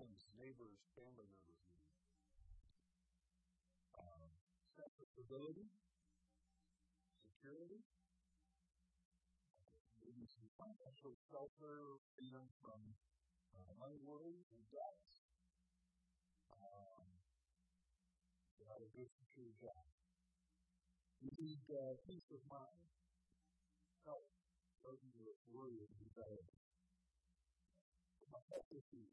friends, neighbors, family members need. Um, sense of stability, security, maybe some financial shelter, freedom from uh, money worries and debts. Um, to have a good secure job. We need uh, peace of mind, health, those who are worried and better. My health issues.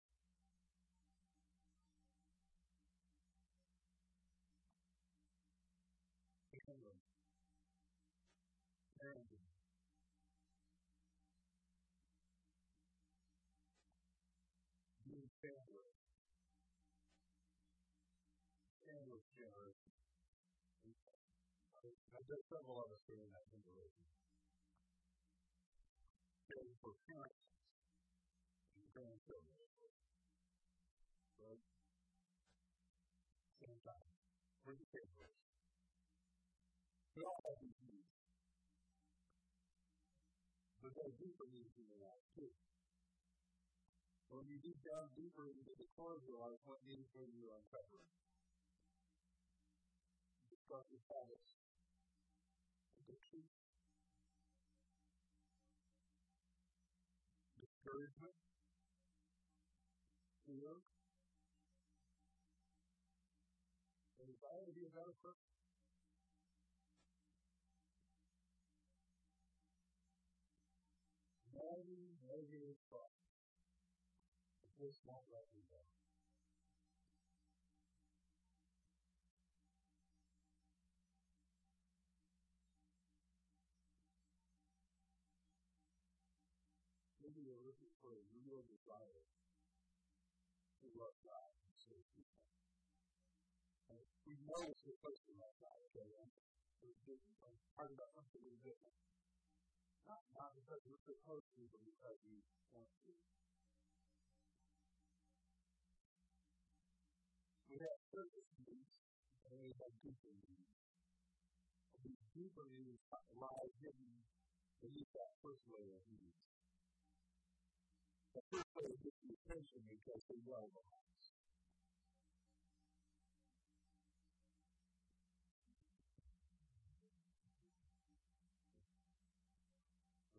Family. Family generation. I bet several of us are in that generation. Caring for parents and grandchildren. Right? Same time. Bring families. We all have these needs. But there's deeper needs in your life, too. When you dig down deeper into the core of your life, what needs are you uncovering? Destructive habits, addiction, discouragement, fear, desire to be a better person. Nagging, negative thoughts. This won't let me go. Maybe you're looking for a real desire to love God and serve people. And we know it's supposed to love God, okay? We're talking about something different. Not, not because we're supposed to, but because we want to. We have surface needs, and we have deeper needs. And these deeper needs lie hidden beneath that first layer of needs. The first layer gets the attention because they well belongs.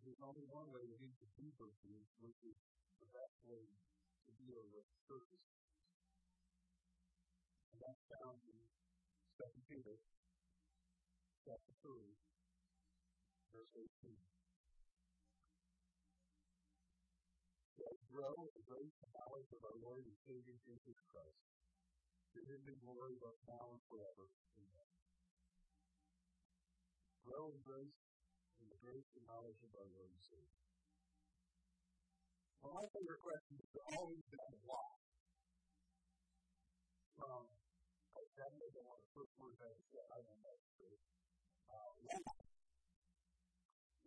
There's only one way to reach the deeper needs, which is the best way to deal with and that's found in 2 Peter chapter 3, verse 18. Let grow in the grace and knowledge of our Lord and Savior Jesus Christ. To him be glory both now and forever. Amen. Grow in grace in the grace and knowledge of our Lord and Savior. Well, my favorite question is always been why. From that one of the first words I said, I don't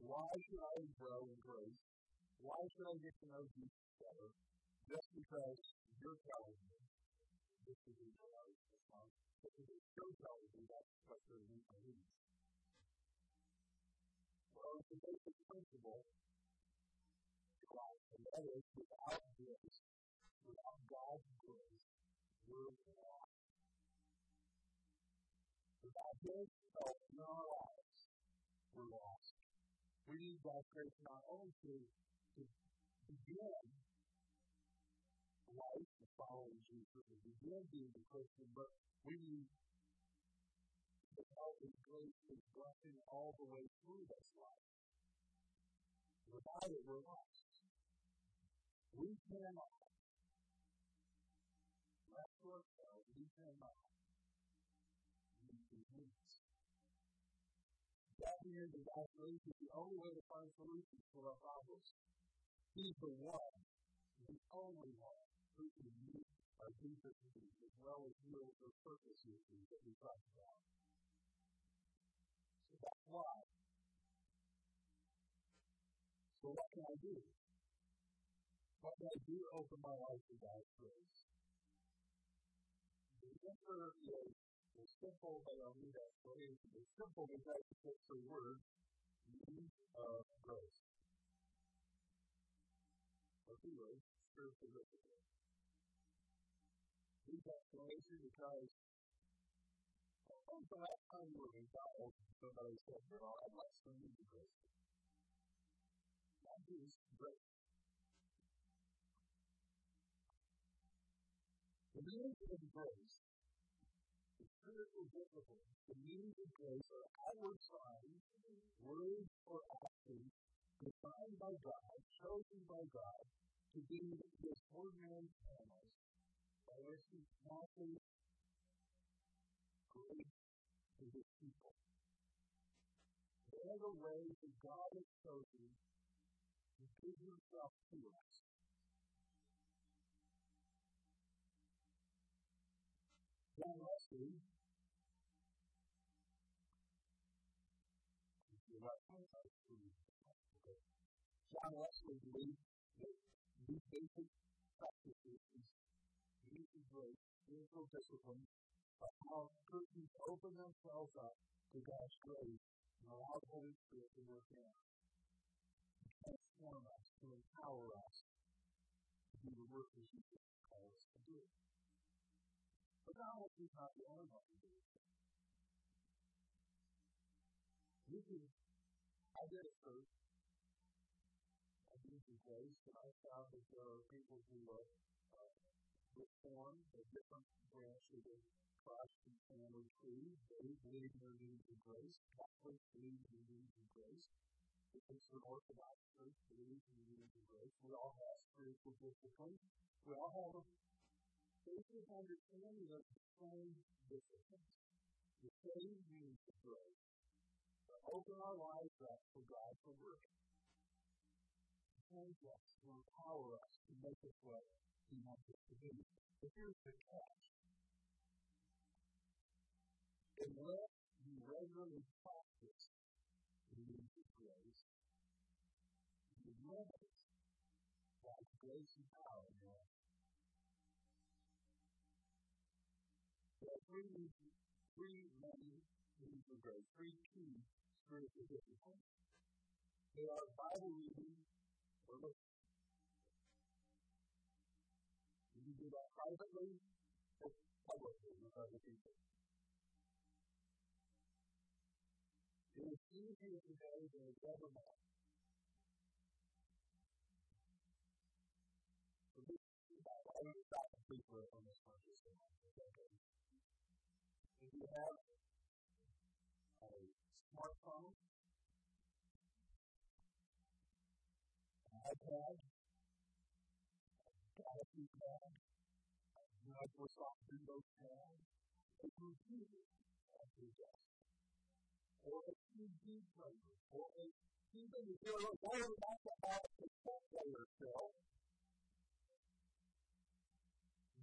why should I grow in grace? Why should I get to know Jesus better? Just because you're telling me this is a right response. Because you're telling me that's what you're needs. Well, it's a basic principle. And that is, without grace, Without His help in our lives, we're lost. We need God's grace not only to, to begin life of following Jesus and begin being a Christian, but we need the help and grace and blessing all the way through this life. Without it, we're lost. We cannot. That's what we cannot That is grace is the only way to find solutions for our problems. He's the one, the only one, who can meet our deepest needs as well as heal the purpose issues that we talked about. So that's why. So what can I do? But I do open my life to God's grace. The answer is the simple, but I'll read that phrase. The simple is that it's the word, need of grace. Or two words, spiritual discipline. Read that explanation because when's the last time you were God somebody said, you know, I'd like some need grace. That is grace. The means of grace, spiritual discipline, the means of grace are outward signs, words or actions designed by God, chosen by God, to be His ordinary channels by which He passes grace to His people. They are the ways that God has chosen to give Himself to us. John Wesley, John Wesley believed that these basic practices, these grace, spiritual discipline, are how persons open themselves up to God's grace and allow the Holy Spirit to work in us, transform us, to empower us to do the work that He calls us to do. But God is not the only one does it. You can, I did it first. I did it grace, and I found that there are people who are uh, reformed, a different branch of the Protestant family tree. They believe in their needs of grace. Catholics believe in their needs of grace. The Eastern Orthodox Church believes in the needs of grace. We all have spiritual discipline. We all have a basic understanding of the same disciplines, the same means of grace, open our lives up for God to work. Change us, to empower us, to make us what He wants us to be. But here's the catch. Unless you regularly practice grace, you limit God's grace and power in your life. There are three, three main means of grace, three disciplines. They are Bible reading or listening. You can do that privately or publicly with other people. It is easier today than ever been. I to stop on this moment. If you have smartphone, an iPad, Galaxy Pad, Microsoft Windows Pad, a computer at your desk, or a CD player, or a even if you're to have a cassette player still,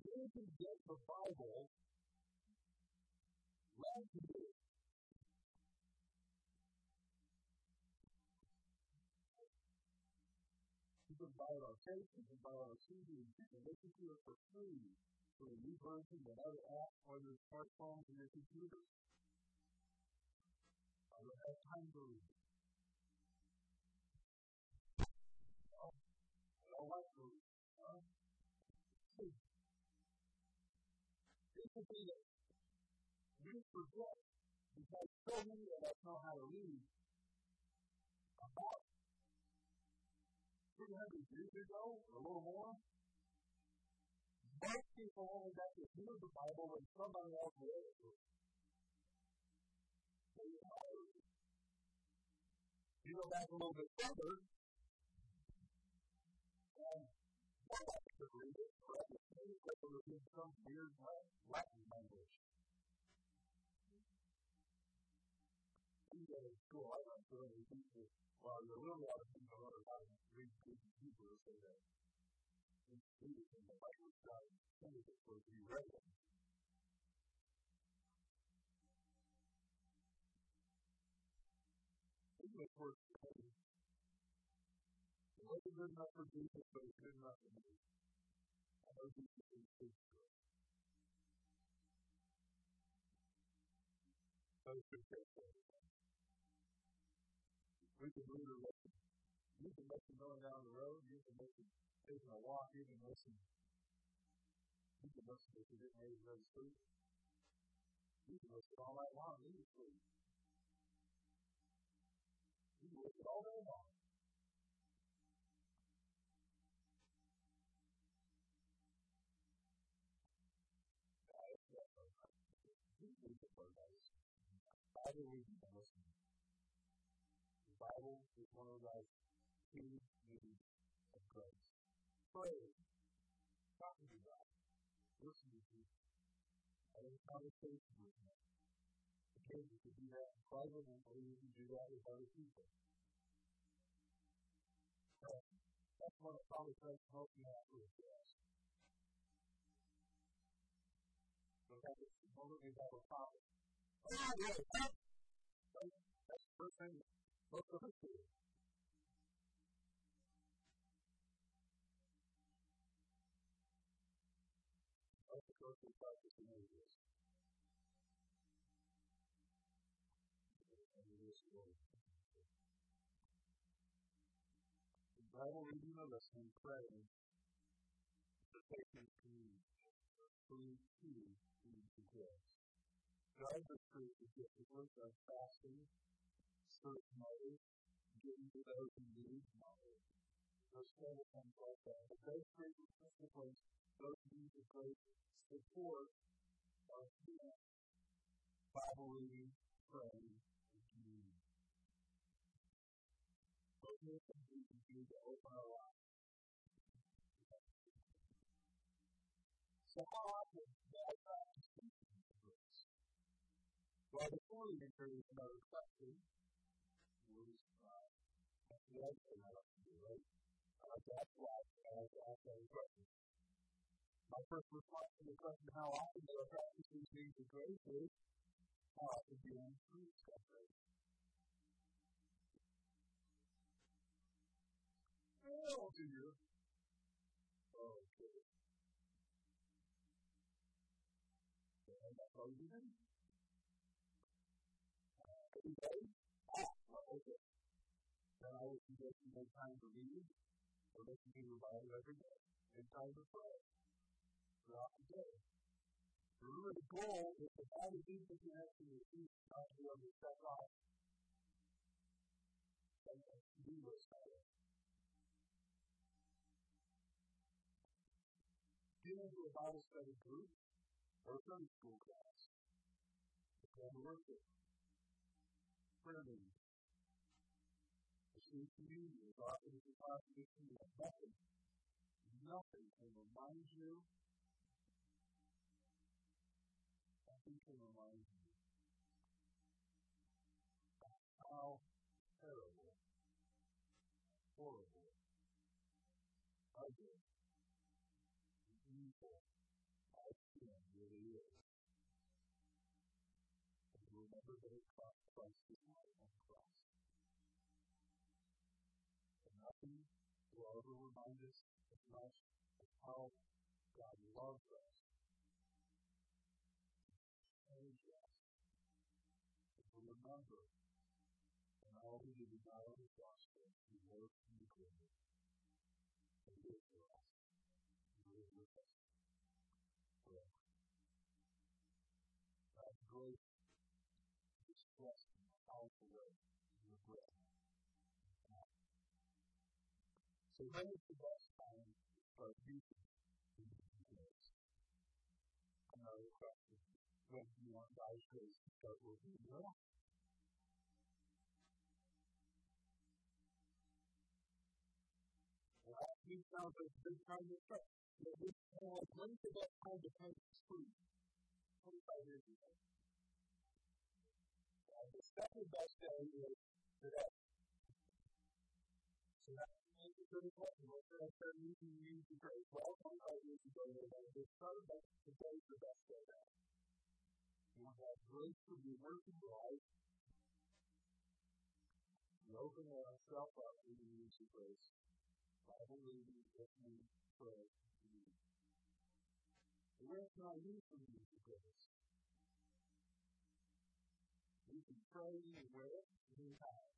you can get the Bible read to you. Can buy it on tape, you can buy it on CD, you can listen to it for free for a new version, whatever app on your smartphone or your computer. I don't have time to read it. No, I don't like to read. Huh? See, this would be that we forget because so many of us know how to read about 300 years ago, or a little more. Most people only got to hear the Bible when somebody else read it. You go back a little bit further, and us could read it, but it was in some weird Latin language. Go to school, I went to many people, well, are a lot of So that in and the language God intended it for be read. English works the wasn't good enough for Jesus, but it's good enough for me. I know Jesus is good. Those who take We can read a lesson. You can listen going down the road. You can listen taking a walk. You can listen. You can listen if you're getting ready to go sleep. You can listen all night long. You can sleep. You can listen all day long. Bible listening. The Bible is one of those two means of grace. Pray. Talking to God. Listening to Jesus. Having conversation with Him. Again, you can do that in private or you can do that with other people. That's one of conversations help you have with us. Because it's the moment we have a problem. Oh, yeah, that's the first thing most do. The first practice in ages. Bible reading or listening, praying, the patient community, food, food, to grace. God the truth is difficult of fasting, search motive, giving to those who need knowledge. Those things like that. But those three disciplines, those need a great support of Bible reading, praying, and communion. Those are the we can do to open our lives. So how often do I practice these things? Well, enter another question, what is God? That's the other thing I like to do, right? To ask why, I like to ask that question. My first response to the question, how often do I practice these things of grace, is how often do I increase that grace? Oh, dear. Okay. And that's all you do. Uh, day? Ah, okay. Then I would suggest you make time to read or listen to your Bible every day. Make time to pray throughout the day. Remember, the goal is to the that you have to receive, not to be able to off and. Get into a Bible study group or a Sunday school class. Attend worship. Prayer meeting. Receive communion as you possibly can. Nothing, nothing can remind you nothing can remind you how terrible, horrible, ugly, evil our sin really is. And remember that it cost Christ his life on the cross. And nothing will ever remind us as much of how God loves us remember, and all do is not only gospel, he works in the goodness. And for us. With us. Forever. God's grace expressed in a powerful way in your breath. So when is the best time to start using these? Another question when you want God's grace to start working in your life. These sounds like good time to start. But this uh, when's the best time to a tree? 25 years ago. Uh, the second best today. So that's the good question. What should I start using use the grace? Well, 25 years ago, the third best today is the best day now you have grace to be working life. We open ourselves up to the use of grace. Bible reading, listening, prayer, reading. Where can I use some of these grace? You can pray anywhere, anytime.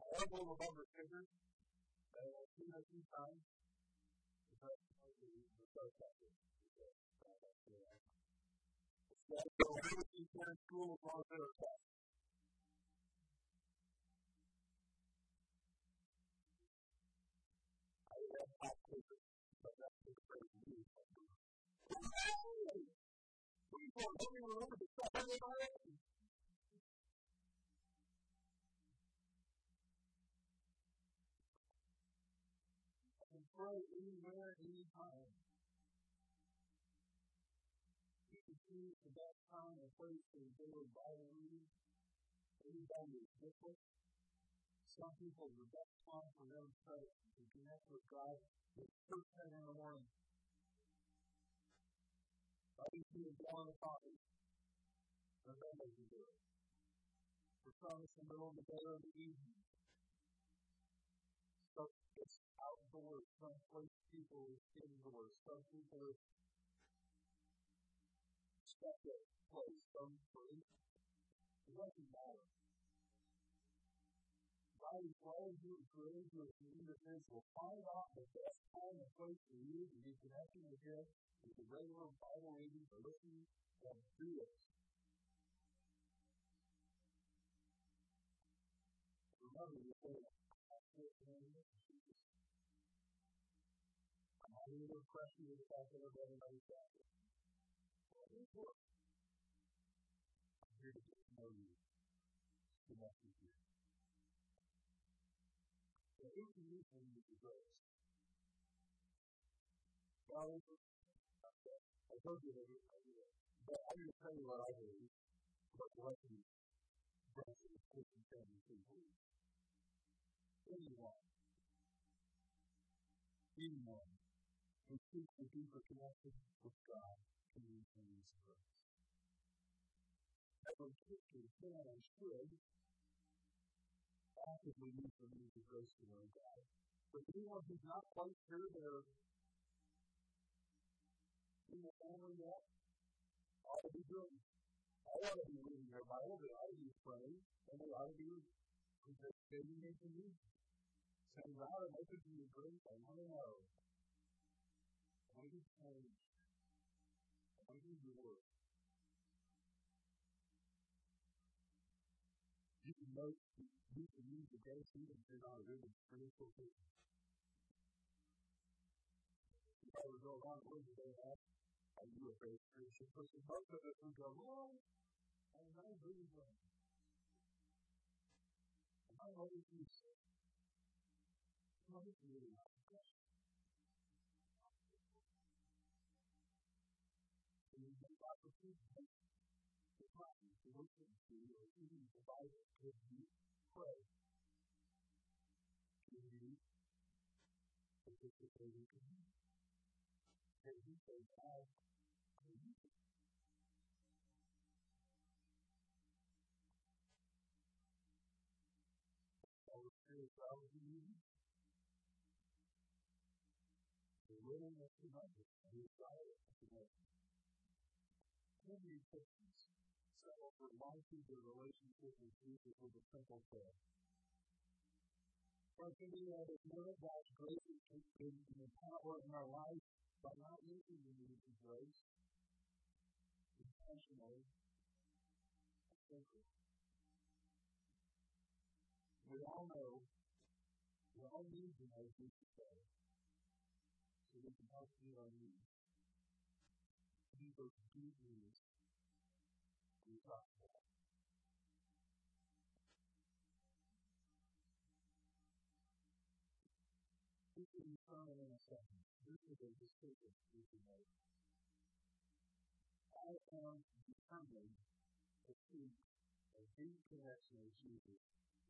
I have a little bumper sticker that I've seen a few times. Like the start chapter. It's got to go over to school as long as they're attached. People. And pray anywhere, anytime. You can choose the best time and place for the daily Bible reading. Everybody is different. Some people, the best time for them to to connect with God is first thing in the morning. Others do it down the coffee. And then they can do it. For some, it's the middle of the day or the evening. So it's outdoors. Some place people is indoors. Some people are separate place. Some for It doesn't matter. God is calling you to create you as an individual. Find out the best time and place for you to be connected with Him with the regular Bible reading or listening and do it. Remember, you say, I'm not even going to question you the fact that. I'm here to get to know you. Connect with you. So who can you bring you to grace? I told you that but I'm going to tell you what I believe, but what the of the Christian family. Anyone, anyone who seeks a deeper connection with God can use grace. Every Christian can and should actively need to move the grace know God. But anyone who's not quite sure they're in the family yet, ought to be doing. I ought to be reading their Bible, they ought to be praying, and they ought to be participating in communion. Saying, I'm open to your grace, I want to know. I want to be changed. I want to do your work. You can know you can use the grace even if you're not a really spiritual person. I would go the world today and ask, are you a very spiritual person? Most of us would go, well, I'm not good. I'm not always it. Not. And you make to or even the Bible, pray community participating community. And he says, as the. Willingness to know, the desire to settle for their relationship with Jesus with a simple prayer. Or can we have more of God's grace and power in our life by not using the means of grace intentionally We all know, we all need to know who to pray so we can help meet our needs. These are deep needs we talk about. This is eternal in a second. This is a decision we can make. I am determined to seek a deep connection with Jesus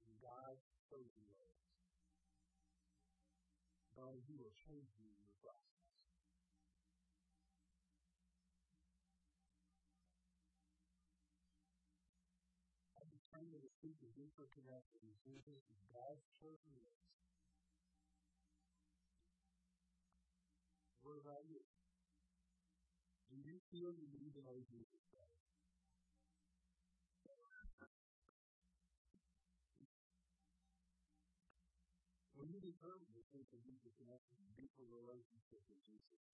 in God's chosen ways. God, you me in the process. I'm determined to seek a deeper connection with Jesus in God's chosen ways. About you? Do you feel you need to know Jesus? When you determine to take a deeper connection, a deeper relationship with Jesus,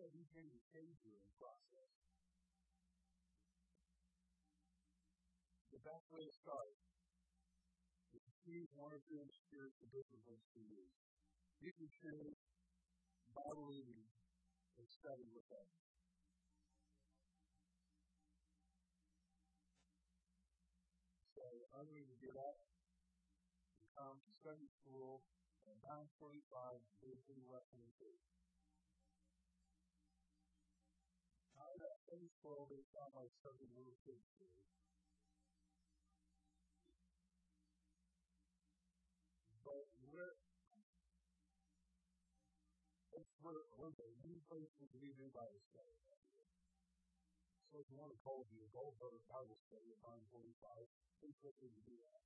that to save you in the process, the best way to start is to choose one or two spiritual disciplines to use. You can choose Reading and study with them. So I'm going to get up and come to Sunday school at 9.45 and do lesson. Out of that Sunday school, they found like seven little kids where the new place will be new Bible study. So if you want to call it a Goldberg Bible study at 945, please feel free to do that.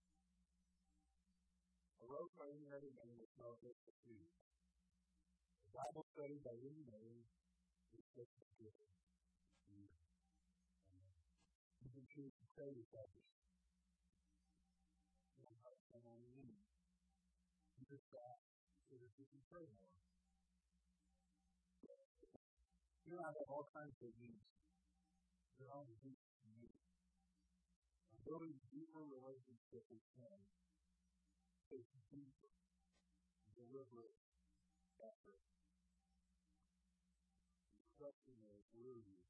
A road training every day with no official fee. A Bible study by any name is just a gift. Uh, you can choose to pray with others. You don't have to come on your knees. You just ask so that you can pray more. You have all kinds of needs. They're all to me. I'm building deeper relationship with Him. It's deeper, deliberate effort. The question is, will you?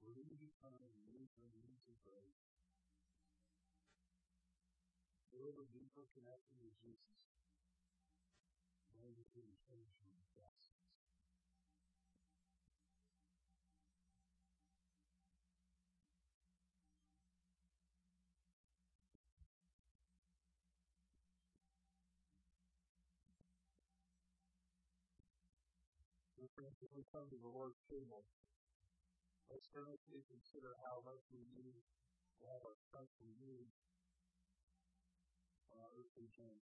Will you become a believer in Jesus Christ? Build a deeper connection with Jesus. Know that He will change your destiny. When we come to the Lord's table, let's earnestly consider how much we uh, need to have our strength renewed on our earthly journey.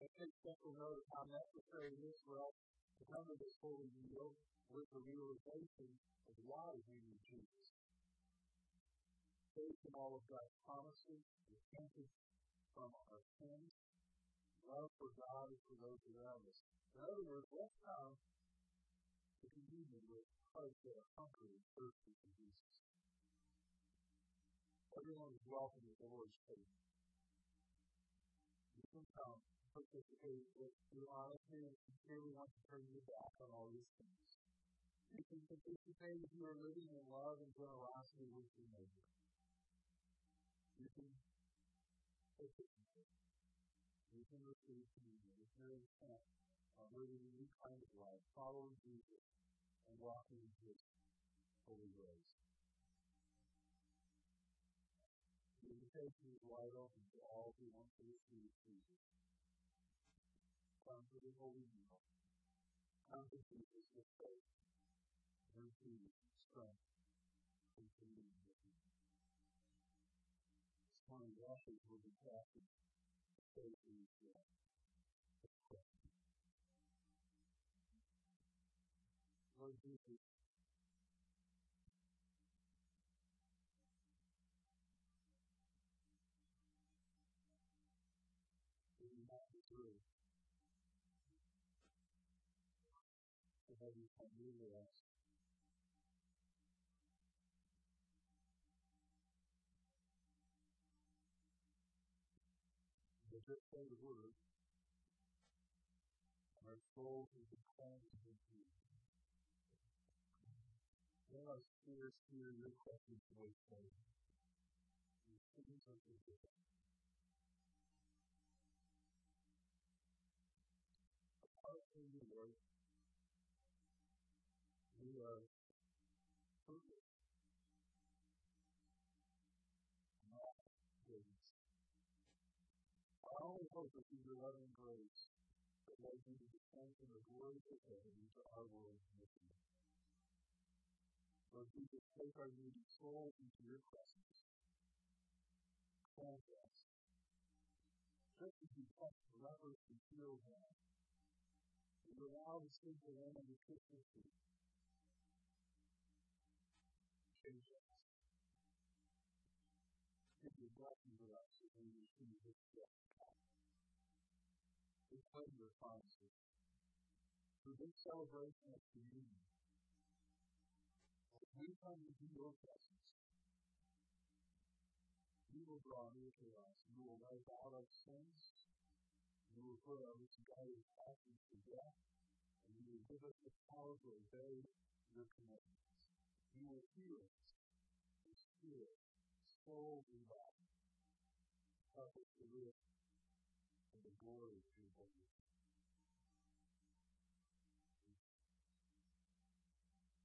Let's take special note of how necessary it is for us to come to this holy meal with the realization of why we need Jesus. Faith in all of God's promises, repentance from our sins, love for God and for those around us. In other words, let's come to communion with hearts that are hungry and thirsty for Jesus. Everyone is welcome at the Lord's table. You can come participate with your honesty and sincerely want to turn your back on all these things. You can participate if you are living in love and generosity with your neighbor. You can participate. You can receive communion if you're intent on living a new kind of life, following Jesus, and walking in His holy ways. The invitation is wide open to all who want to receive Jesus. Come to the holy meal. Come to Jesus with faith. Receive strength and communion with Him. This morning, the ushers will be passing faith in His Lord Jesus, do not deserve to have you come near us. But just say the word, and our soul is cleansed with you. Let our spirits hear your precious voice, Lord. And things are forgiven. Apart from you, Lord, we are perfect. Our only hope is in your loving grace that led you to descend from the glory of heaven our world. Lord Jesus, take our needy soul into your presence. Cleanse us. Just as you touched the lepers and healed them, You allow the Spirit to run under Christmas feet. Change us. Give your blessing to us as we receive this gift. We claim your promises. Through this celebration of communion, we come into your presence, you will draw near to us. You will wipe out our sins. You will put our misguided passions to death. And you will give us the power to obey your commandments. You will heal us in spirit, soul, and body. Help us to live in the glory of your holiness.